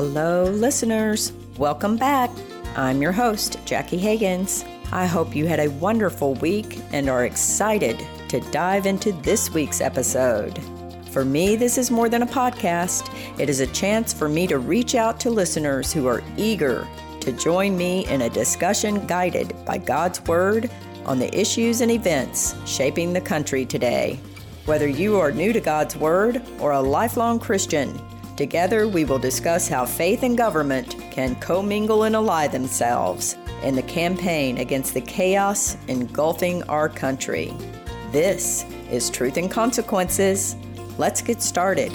Hello, listeners. Welcome back. I'm your host, Jackie Higgins. I hope you had a wonderful week and are excited to dive into this week's episode. For me, this is more than a podcast. It is a chance for me to reach out to listeners who are eager to join me in a discussion guided by God's Word on the issues and events shaping the country today. Whether you are new to God's Word or a lifelong Christian, together we will discuss how faith and government can commingle and ally themselves in the campaign against the chaos engulfing our country. This is Truth and Consequences. Let's get started.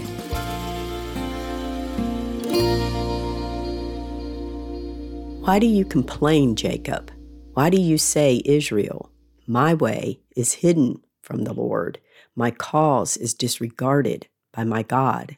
Why do you complain, Jacob? Why do you say, Israel, my way is hidden from the Lord? My cause is disregarded by my God.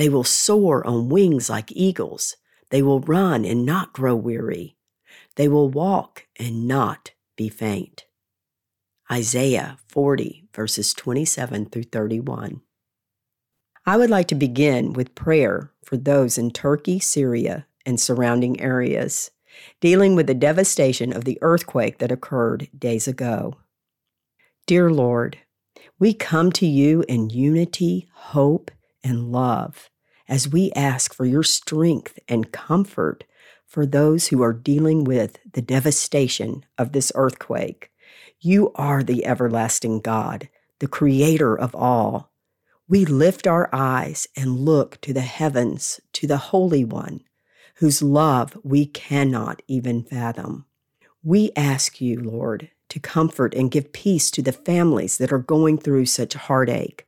They will soar on wings like eagles. They will run and not grow weary. They will walk and not be faint. Isaiah 40, verses 27 through 31. I would like to begin with prayer for those in Turkey, Syria, and surrounding areas, dealing with the devastation of the earthquake that occurred days ago. Dear Lord, we come to you in unity, hope, and love as we ask for your strength and comfort for those who are dealing with the devastation of this earthquake. You are the everlasting God, the creator of all. We lift our eyes and look to the heavens, to the Holy One, whose love we cannot even fathom. We ask you, Lord, to comfort and give peace to the families that are going through such heartache.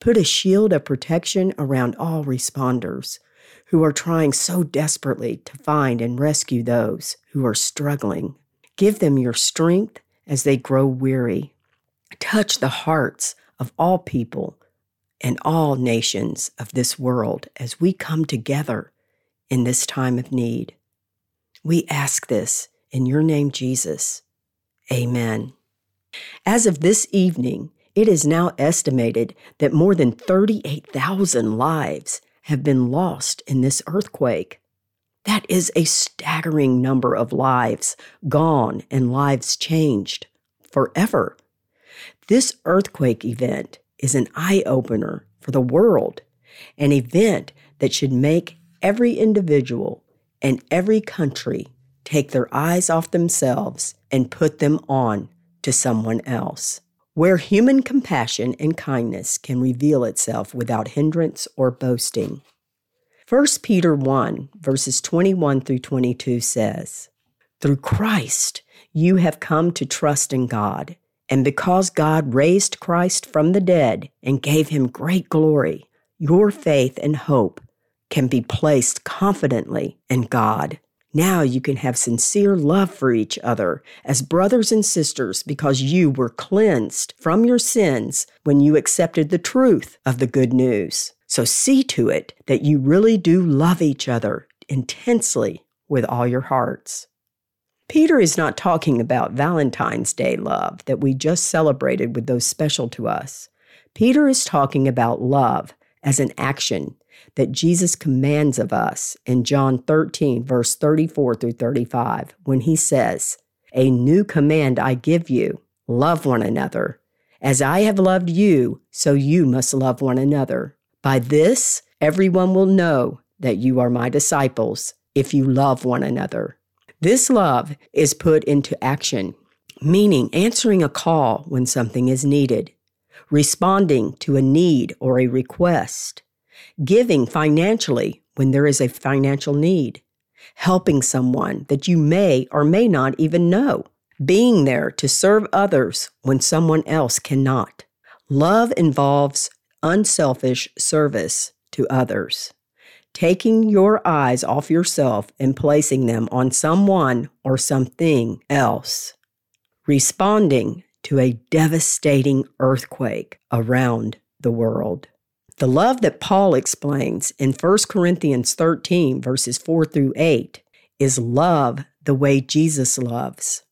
Put a shield of protection around all responders who are trying so desperately to find and rescue those who are struggling. Give them your strength as they grow weary. Touch the hearts of all people and all nations of this world as we come together in this time of need. We ask this in your name, Jesus. Amen. As of this evening, it is now estimated that more than 38,000 lives have been lost in this earthquake. That is a staggering number of lives gone and lives changed forever. This earthquake event is an eye opener for the world, an event that should make every individual and every country take their eyes off themselves and put them on to someone else. Where human compassion and kindness can reveal itself without hindrance or boasting. 1 Peter 1, verses 21 through 22 says, Through Christ you have come to trust in God, and because God raised Christ from the dead and gave him great glory, your faith and hope can be placed confidently in God. Now you can have sincere love for each other as brothers and sisters because you were cleansed from your sins when you accepted the truth of the good news. So see to it that you really do love each other intensely with all your hearts. Peter is not talking about Valentine's Day love that we just celebrated with those special to us. Peter is talking about love as an action that Jesus commands of us in John 13, verse 34 through 35, when he says, A new command I give you love one another. As I have loved you, so you must love one another. By this, everyone will know that you are my disciples if you love one another. This love is put into action, meaning answering a call when something is needed, responding to a need or a request, giving financially when there is a financial need, helping someone that you may or may not even know, being there to serve others when someone else cannot. Love involves unselfish service to others. taking your eyes off yourself and placing them on someone or something else, responding to a devastating earthquake around the world. The love that Paul explains in 1 Corinthians 13, verses 4 through 8, is love the way Jesus loves.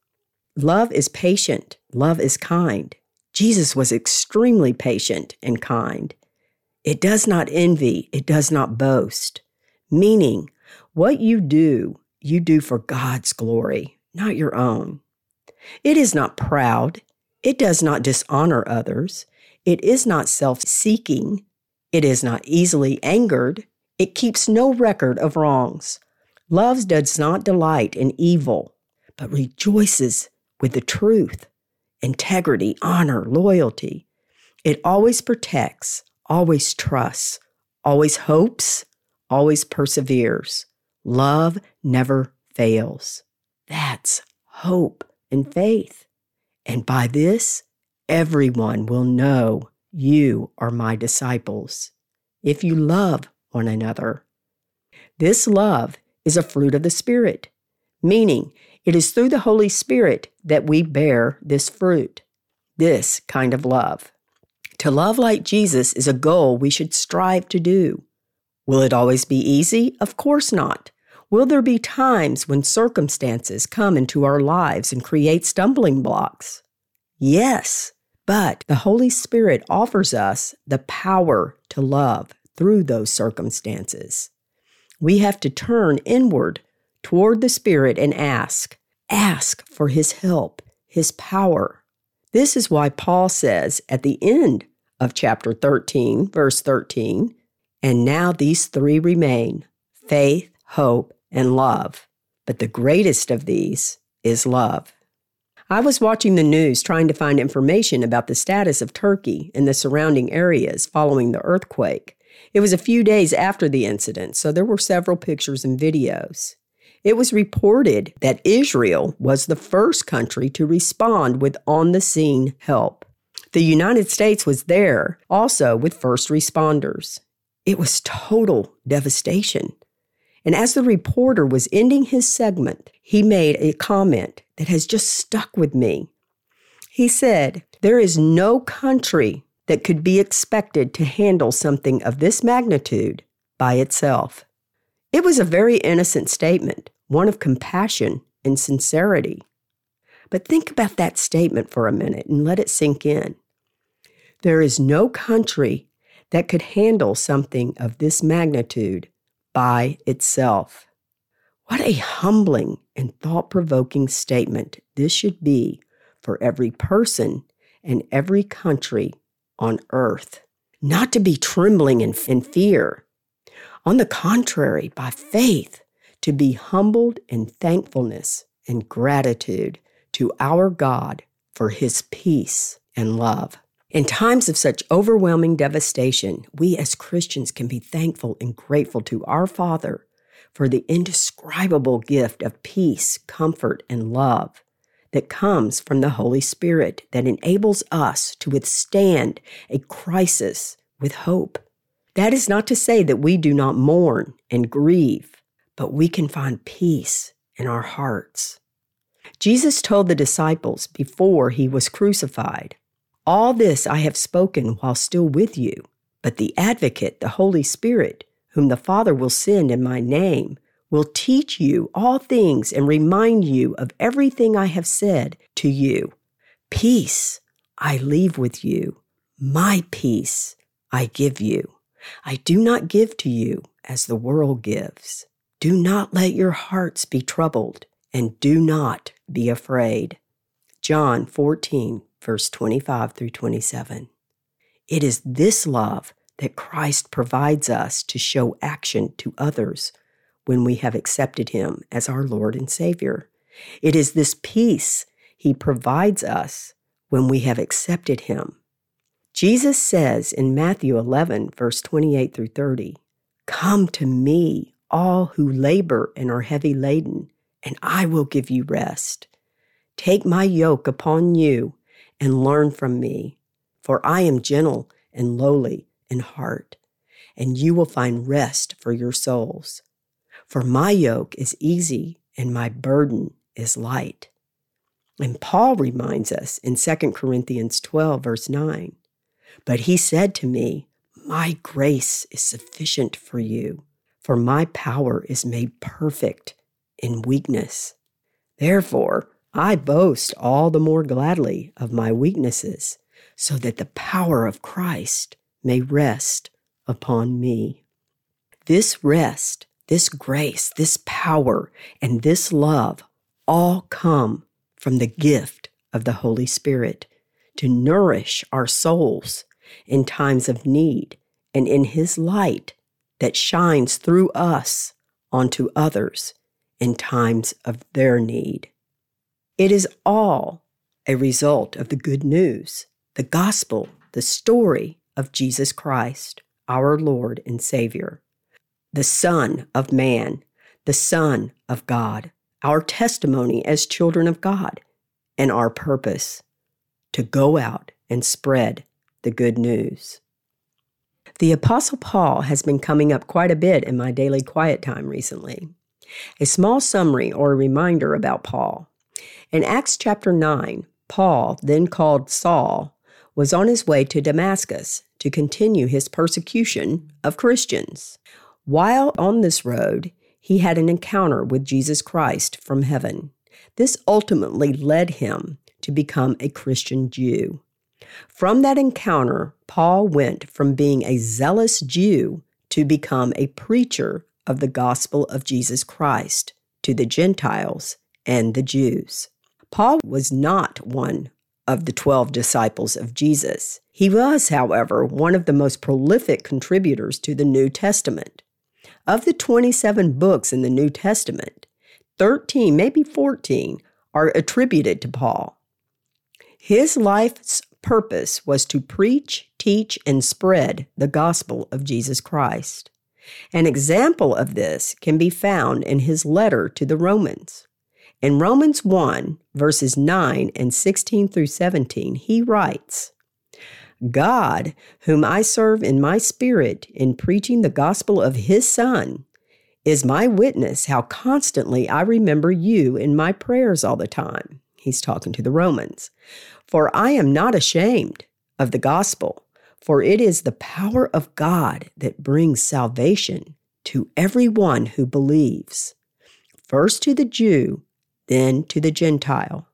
Love is patient, love is kind. Jesus was extremely patient and kind. It does not envy, it does not boast. Meaning, what you do, you do for God's glory, not your own. It is not proud, it does not dishonor others, it is not self seeking, it is not easily angered, it keeps no record of wrongs. Love does not delight in evil, but rejoices with the truth, integrity, honor, loyalty. It always protects, always trusts, always hopes, always perseveres. Love never fails. That's hope and faith. And by this, everyone will know you are my disciples if you love one another. This love is a fruit of the Spirit, meaning it is through the Holy Spirit that we bear this fruit, this kind of love. To love like Jesus is a goal we should strive to do. Will it always be easy? Of course not. Will there be times when circumstances come into our lives and create stumbling blocks? Yes, but the Holy Spirit offers us the power to love through those circumstances. We have to turn inward toward the Spirit and ask, ask for His help, His power, this is why Paul says at the end of chapter 13, verse 13, and now these three remain faith, hope, and love. But the greatest of these is love. I was watching the news trying to find information about the status of Turkey and the surrounding areas following the earthquake. It was a few days after the incident, so there were several pictures and videos. It was reported that Israel was the first country to respond with on the scene help. The United States was there also with first responders. It was total devastation. And as the reporter was ending his segment, he made a comment that has just stuck with me. He said, There is no country that could be expected to handle something of this magnitude by itself. It was a very innocent statement, one of compassion and sincerity. But think about that statement for a minute and let it sink in. There is no country that could handle something of this magnitude by itself. What a humbling and thought provoking statement this should be for every person and every country on earth. Not to be trembling in, in fear. On the contrary, by faith, to be humbled in thankfulness and gratitude to our God for his peace and love. In times of such overwhelming devastation, we as Christians can be thankful and grateful to our Father for the indescribable gift of peace, comfort, and love that comes from the Holy Spirit that enables us to withstand a crisis with hope. That is not to say that we do not mourn and grieve but we can find peace in our hearts. Jesus told the disciples before he was crucified, All this I have spoken while still with you, but the advocate, the Holy Spirit, whom the Father will send in my name, will teach you all things and remind you of everything I have said to you. Peace I leave with you, my peace I give you. I do not give to you as the world gives. Do not let your hearts be troubled, and do not be afraid. John 14, verse 25 through 27. It is this love that Christ provides us to show action to others when we have accepted Him as our Lord and Savior. It is this peace He provides us when we have accepted Him. Jesus says in Matthew 11, verse 28 through 30, Come to me, all who labor and are heavy laden, and I will give you rest. Take my yoke upon you and learn from me, for I am gentle and lowly in heart, and you will find rest for your souls. For my yoke is easy and my burden is light. And Paul reminds us in 2 Corinthians 12, verse 9 But he said to me, My grace is sufficient for you, for my power is made perfect in weakness. Therefore, I boast all the more gladly of my weaknesses, so that the power of Christ may rest upon me. This rest, this grace, this power, and this love all come from the gift of the Holy Spirit to nourish our souls in times of need and in His light that shines through us onto others in times of their need. It is all a result of the good news, the gospel, the story of Jesus Christ, our Lord and Savior, the Son of Man, the Son of God, our testimony as children of God, and our purpose to go out and spread the good news. The Apostle Paul has been coming up quite a bit in my daily quiet time recently. A small summary or a reminder about Paul. In Acts chapter 9, Paul, then called Saul, was on his way to Damascus to continue his persecution of Christians. While on this road, he had an encounter with Jesus Christ from heaven. This ultimately led him to become a Christian Jew. From that encounter, Paul went from being a zealous Jew to become a preacher of the gospel of Jesus Christ to the Gentiles and the Jews. Paul was not one of the 12 disciples of Jesus. He was, however, one of the most prolific contributors to the New Testament. Of the 27 books in the New Testament, 13, maybe 14, are attributed to Paul. His life's purpose was to preach, teach, and spread the gospel of Jesus Christ. An example of this can be found in his letter to the Romans. In Romans 1, verses 9 and 16 through 17, he writes, God, whom I serve in my spirit in preaching the gospel of his Son, is my witness how constantly I remember you in my prayers all the time. He's talking to the Romans. For I am not ashamed of the gospel, for it is the power of God that brings salvation to everyone who believes, first to the Jew, then to the Gentile.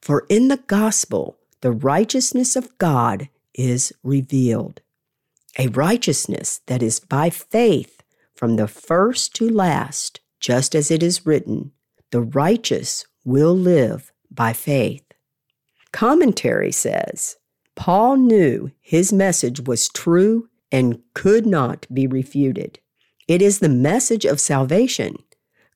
For in the gospel, the righteousness of God is revealed. A righteousness that is by faith from the first to last, just as it is written, the righteous will live by faith. Commentary says Paul knew his message was true and could not be refuted. It is the message of salvation,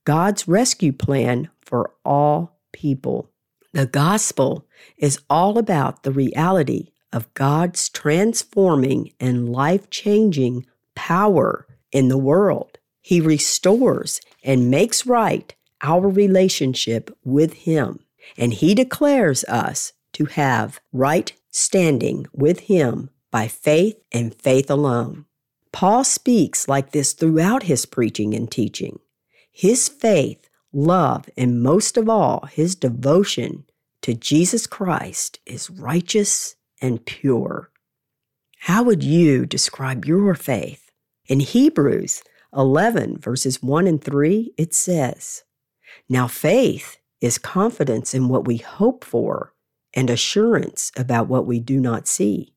God's rescue plan for all people. The gospel is all about the reality of God's transforming and life changing power in the world. He restores and makes right our relationship with Him, and He declares us to have right standing with Him by faith and faith alone. Paul speaks like this throughout his preaching and teaching. His faith, love, and most of all, his devotion to Jesus Christ is righteous and pure. How would you describe your faith? In Hebrews 11, verses 1 and 3, it says, Now faith is confidence in what we hope for and assurance about what we do not see.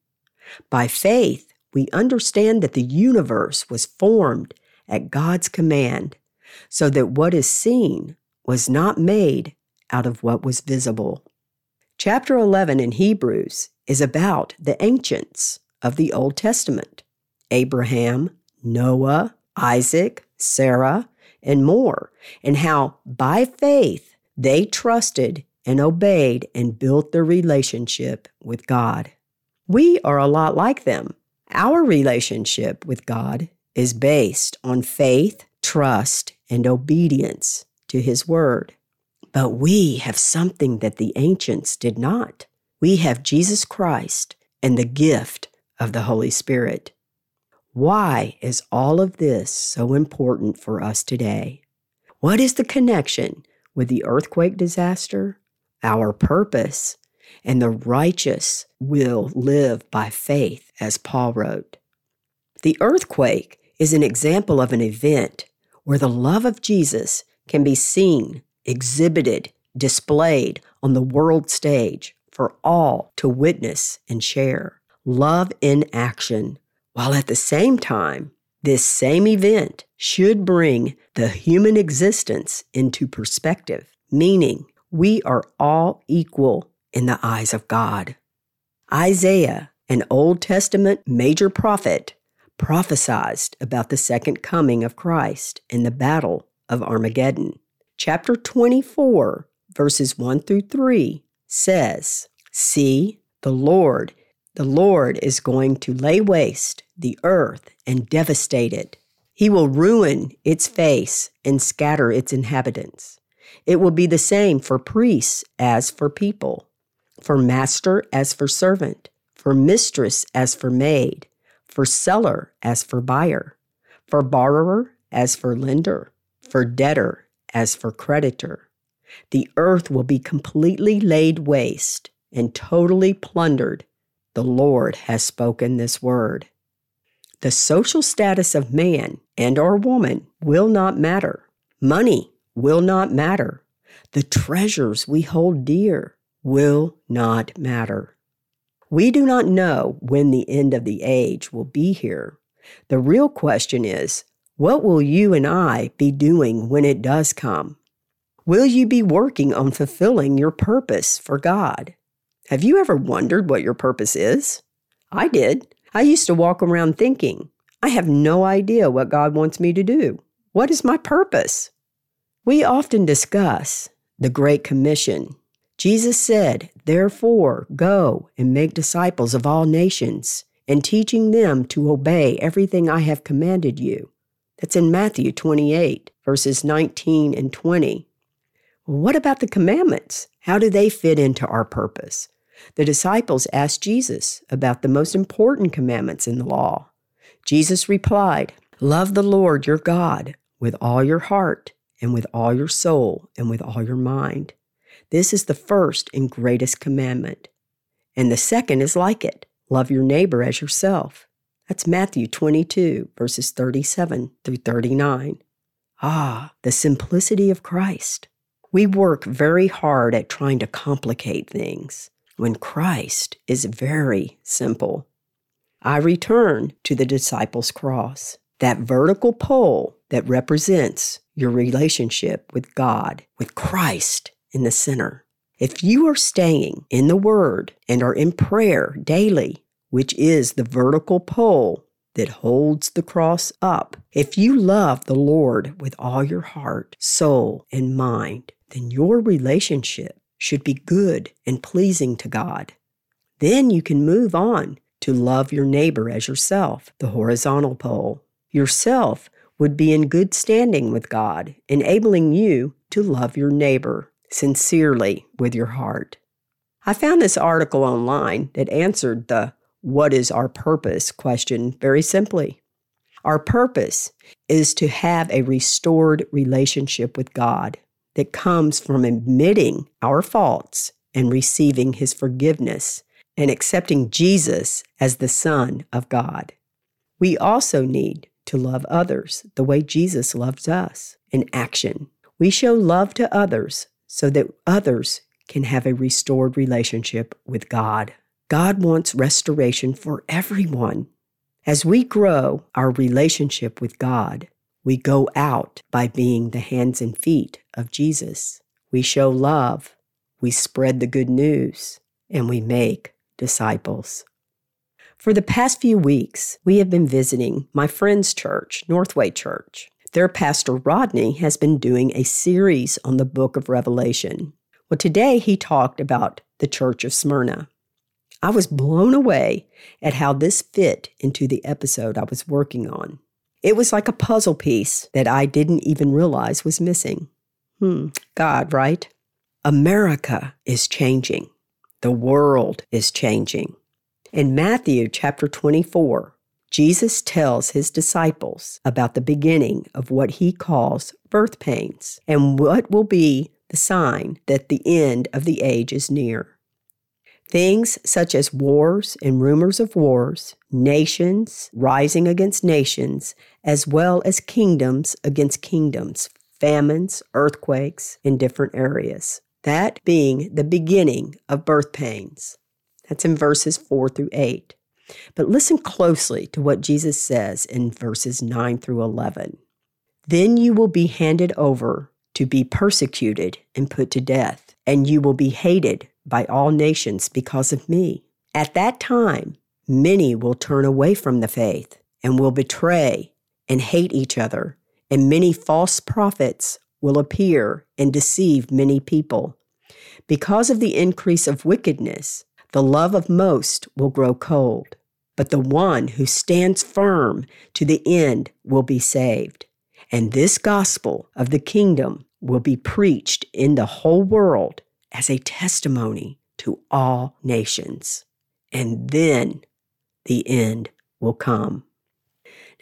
By faith, we understand that the universe was formed at God's command, so that what is seen was not made out of what was visible. Chapter 11 in Hebrews is about the ancients of the Old Testament Abraham, Noah, Isaac, Sarah, and more, and how by faith they trusted and obeyed and built their relationship with God. We are a lot like them. Our relationship with God is based on faith, trust, and obedience to His Word. But we have something that the ancients did not we have Jesus Christ and the gift of the Holy Spirit. Why is all of this so important for us today? What is the connection with the earthquake disaster, our purpose, and the righteous will live by faith, as Paul wrote? The earthquake is an example of an event where the love of Jesus can be seen, exhibited, displayed on the world stage for all to witness and share. Love in action, while at the same time, this same event should bring the human existence into perspective, meaning we are all equal in the eyes of God. Isaiah, an Old Testament major prophet, prophesied about the second coming of Christ and the battle of Armageddon. Chapter 24, verses 1 through 3 says, See, the Lord, the Lord is going to lay waste the earth and devastate it. He will ruin its face and scatter its inhabitants. It will be the same for priests as for people, for master as for servant, for mistress as for maid, for seller as for buyer, for borrower as for lender, for debtor as for creditor. The earth will be completely laid waste and totally plundered. The Lord has spoken this word. The social status of man and or woman will not matter. Money will not matter. The treasures we hold dear will not matter. We do not know when the end of the age will be here. The real question is what will you and I be doing when it does come? Will you be working on fulfilling your purpose for God? Have you ever wondered what your purpose is? I did. I used to walk around thinking, I have no idea what God wants me to do. What is my purpose? We often discuss the Great Commission Jesus said, Therefore, go and make disciples of all nations, and teaching them to obey everything I have commanded you. That's in Matthew 28, verses 19 and 20. what about the commandments? How do they fit into our purpose? The disciples asked Jesus about the most important commandments in the law. Jesus replied, Love the Lord your God with all your heart, and with all your soul, and with all your mind. This is the first and greatest commandment. And the second is like it love your neighbor as yourself. That's Matthew 22, verses 37 through 39. Ah, the simplicity of Christ. We work very hard at trying to complicate things when Christ is very simple. I return to the disciples' cross, that vertical pole that represents your relationship with God, with Christ in the center. If you are staying in the Word and are in prayer daily, which is the vertical pole that holds the cross up, if you love the Lord with all your heart, soul, and mind, then your relationship should be good and pleasing to God. Then you can move on to love your neighbor as yourself, the horizontal pole. Yourself would be in good standing with God, enabling you to love your neighbor sincerely with your heart. I found this article online that answered the what is our purpose question very simply. Our purpose is to have a restored relationship with God that comes from admitting our faults and receiving his forgiveness and accepting Jesus as the Son of God. We also need to love others the way Jesus loves us in action. We show love to others so that others can have a restored relationship with God. God wants restoration for everyone. As we grow our relationship with God, we go out by being the hands and feet of Jesus. We show love, we spread the good news, and we make disciples. For the past few weeks, we have been visiting my friend's church, Northway Church. Their pastor Rodney has been doing a series on the book of Revelation. Well, today he talked about the church of Smyrna. I was blown away at how this fit into the episode I was working on. It was like a puzzle piece that I didn't even realize was missing. Hmm, God, right? America is changing. The world is changing. In Matthew chapter 24, Jesus tells his disciples about the beginning of what he calls birth pains and what will be the sign that the end of the age is near. Things such as wars and rumors of wars, nations rising against nations, as well as kingdoms against kingdoms, famines, earthquakes in different areas. That being the beginning of birth pains. That's in verses 4 through 8. But listen closely to what Jesus says in verses 9 through 11. Then you will be handed over to be persecuted and put to death, and you will be hated by all nations because of me. At that time, many will turn away from the faith and will betray and hate each other, and many false prophets will appear and deceive many people. Because of the increase of wickedness, the love of most will grow cold, but the one who stands firm to the end will be saved. And this gospel of the kingdom will be preached in the whole world as a testimony to all nations. And then the end will come.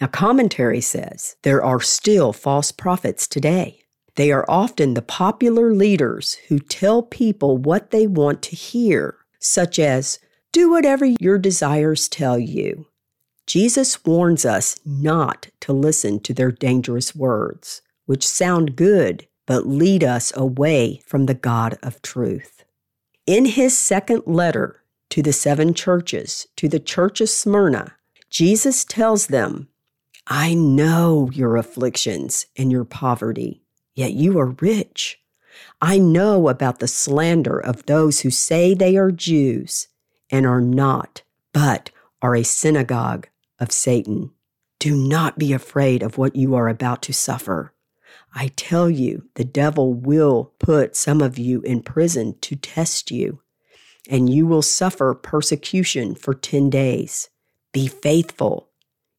Now, commentary says there are still false prophets today. They are often the popular leaders who tell people what they want to hear, such as, do whatever your desires tell you. Jesus warns us not to listen to their dangerous words, which sound good but lead us away from the God of truth. In his second letter to the seven churches, to the church of Smyrna, Jesus tells them, I know your afflictions and your poverty, yet you are rich. I know about the slander of those who say they are Jews and are not, but are a synagogue of Satan. Do not be afraid of what you are about to suffer. I tell you, the devil will put some of you in prison to test you, and you will suffer persecution for 10 days. Be faithful,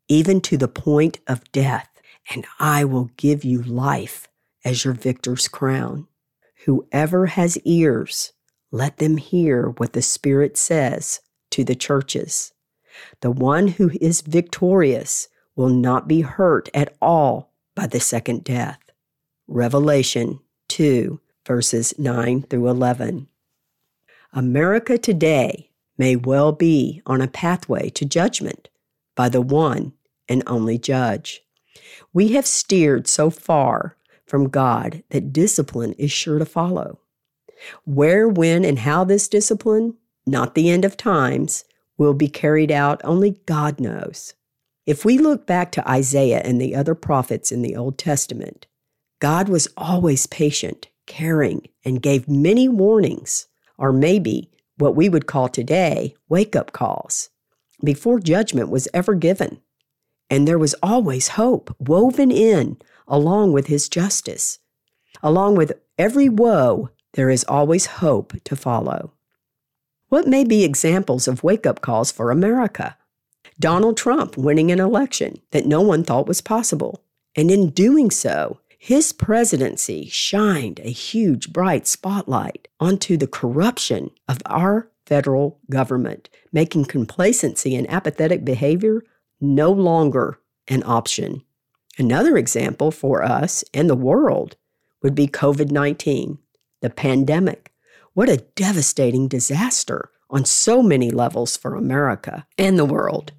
even to the point of death, and I will give you life as your victor's crown. Whoever has ears, let them hear what the Spirit says to the churches. The one who is victorious will not be hurt at all by the second death. Revelation 2, verses 9 through 11. America today may well be on a pathway to judgment by the one and only judge. We have steered so far from God that discipline is sure to follow. Where, when, and how this discipline, not the end of times, will be carried out, only God knows. If we look back to Isaiah and the other prophets in the Old Testament, God was always patient, caring, and gave many warnings, or maybe what we would call today wake up calls, before judgment was ever given. And there was always hope woven in along with his justice. Along with every woe, there is always hope to follow. What may be examples of wake up calls for America? Donald Trump winning an election that no one thought was possible, and in doing so, his presidency shined a huge bright spotlight onto the corruption of our federal government, making complacency and apathetic behavior no longer an option. Another example for us and the world would be COVID 19, the pandemic. What a devastating disaster on so many levels for America and the world.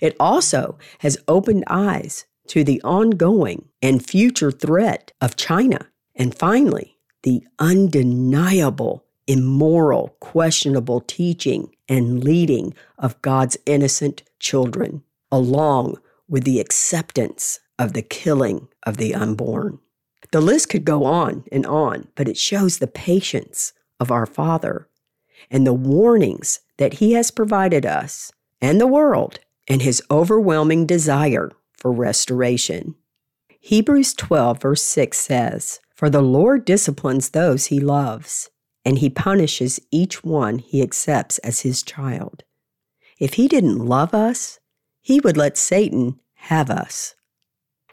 It also has opened eyes to the ongoing and future threat of China. And finally, the undeniable, immoral, questionable teaching and leading of God's innocent children, along with the acceptance of the killing of the unborn. The list could go on and on, but it shows the patience of our Father and the warnings that He has provided us and the world and His overwhelming desire for restoration. Hebrews 12, verse 6 says, For the Lord disciplines those he loves, and he punishes each one he accepts as his child. If he didn't love us, he would let Satan have us.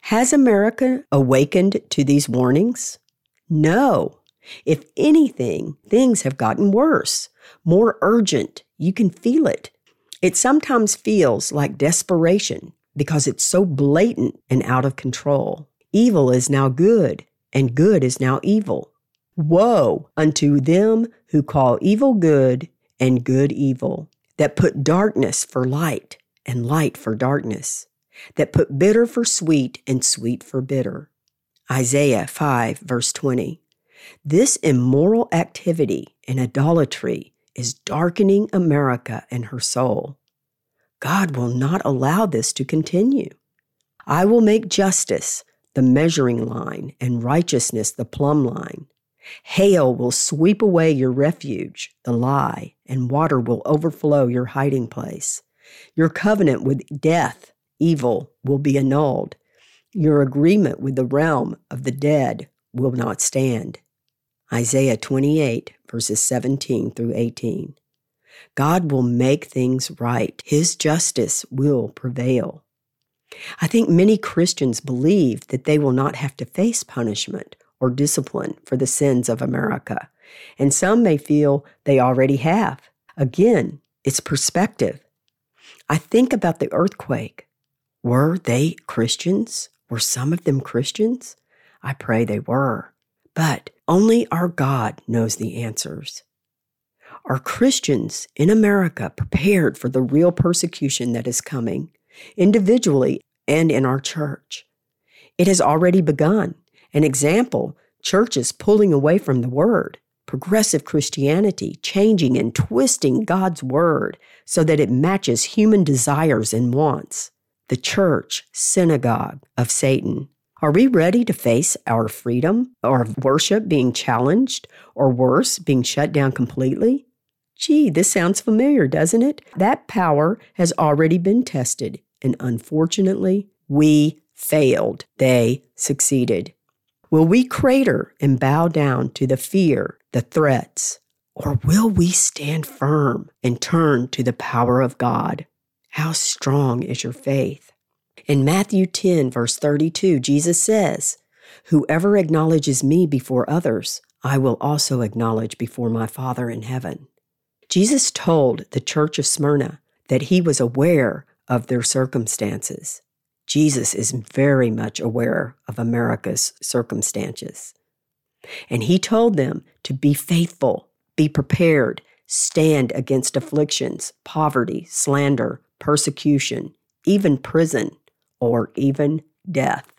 Has America awakened to these warnings? No. If anything, things have gotten worse, more urgent. You can feel it. It sometimes feels like desperation because it's so blatant and out of control. Evil is now good, and good is now evil. Woe unto them who call evil good and good evil, that put darkness for light and light for darkness, that put bitter for sweet and sweet for bitter. Isaiah 5, verse 20. This immoral activity and idolatry is darkening America and her soul. God will not allow this to continue. I will make justice the measuring line and righteousness the plumb line. Hail will sweep away your refuge, the lie, and water will overflow your hiding place. Your covenant with death, evil, will be annulled. Your agreement with the realm of the dead will not stand. Isaiah 28, verses 17 through 18. God will make things right. His justice will prevail. I think many Christians believe that they will not have to face punishment or discipline for the sins of America, and some may feel they already have. Again, it's perspective. I think about the earthquake. Were they Christians? Were some of them Christians? I pray they were. But only our God knows the answers. Are Christians in America prepared for the real persecution that is coming, individually and in our church? It has already begun. An example churches pulling away from the word, progressive Christianity changing and twisting God's word so that it matches human desires and wants. The church, synagogue of Satan. Are we ready to face our freedom, our worship being challenged, or worse, being shut down completely? Gee, this sounds familiar, doesn't it? That power has already been tested, and unfortunately, we failed. They succeeded. Will we crater and bow down to the fear, the threats, or will we stand firm and turn to the power of God? How strong is your faith? In Matthew 10, verse 32, Jesus says, Whoever acknowledges me before others, I will also acknowledge before my Father in heaven. Jesus told the church of Smyrna that he was aware of their circumstances. Jesus is very much aware of America's circumstances. And he told them to be faithful, be prepared, stand against afflictions, poverty, slander, persecution, even prison, or even death.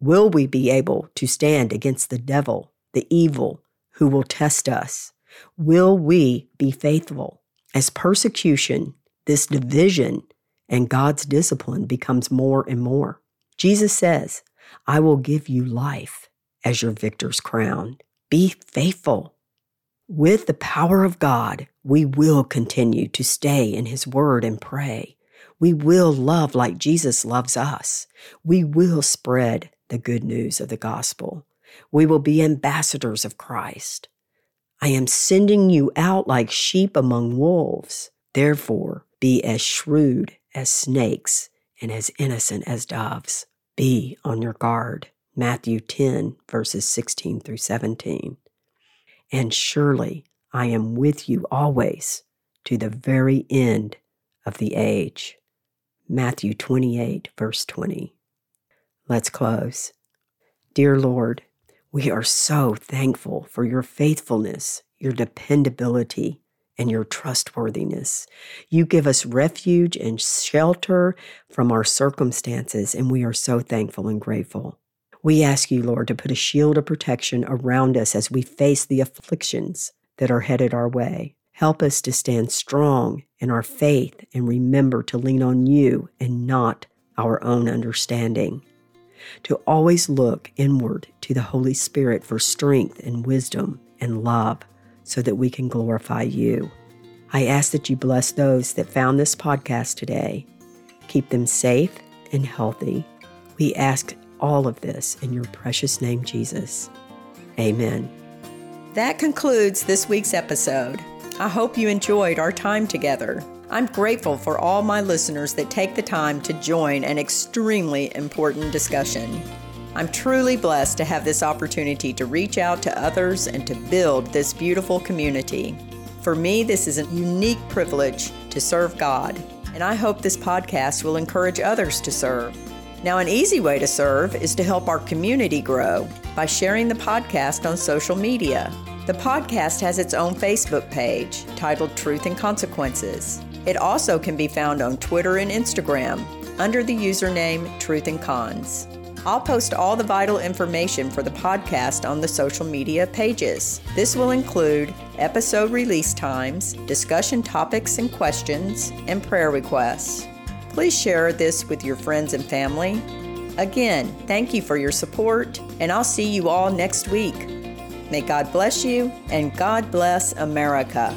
Will we be able to stand against the devil, the evil, who will test us? Will we be faithful? As persecution, this division, and God's discipline becomes more and more. Jesus says, I will give you life as your victor's crown. Be faithful. With the power of God, we will continue to stay in His Word and pray. We will love like Jesus loves us. We will spread the good news of the gospel. We will be ambassadors of Christ. I am sending you out like sheep among wolves. Therefore, be as shrewd as snakes and as innocent as doves. Be on your guard. Matthew 10, verses 16 through 17. And surely I am with you always to the very end of the age. Matthew 28, verse 20. Let's close. Dear Lord, we are so thankful for your faithfulness, your dependability, and your trustworthiness. You give us refuge and shelter from our circumstances, and we are so thankful and grateful. We ask you, Lord, to put a shield of protection around us as we face the afflictions that are headed our way. Help us to stand strong in our faith and remember to lean on you and not our own understanding. To always look inward to the Holy Spirit for strength and wisdom and love so that we can glorify you. I ask that you bless those that found this podcast today. Keep them safe and healthy. We ask all of this in your precious name, Jesus. Amen. That concludes this week's episode. I hope you enjoyed our time together. I'm grateful for all my listeners that take the time to join an extremely important discussion. I'm truly blessed to have this opportunity to reach out to others and to build this beautiful community. For me, this is a unique privilege to serve God and I hope this podcast will encourage others to serve. Now, an easy way to serve is to help our community grow by sharing the podcast on social media. The podcast has its own Facebook page titled Truth and Consequences. It also can be found on Twitter and Instagram under the username Truth and Cons. I'll post all the vital information for the podcast on the social media pages. This will include episode release times, discussion topics and questions, and prayer requests. Please share this with your friends and family. Again, thank you for your support, and I'll see you all next week. May God bless you, and God bless America.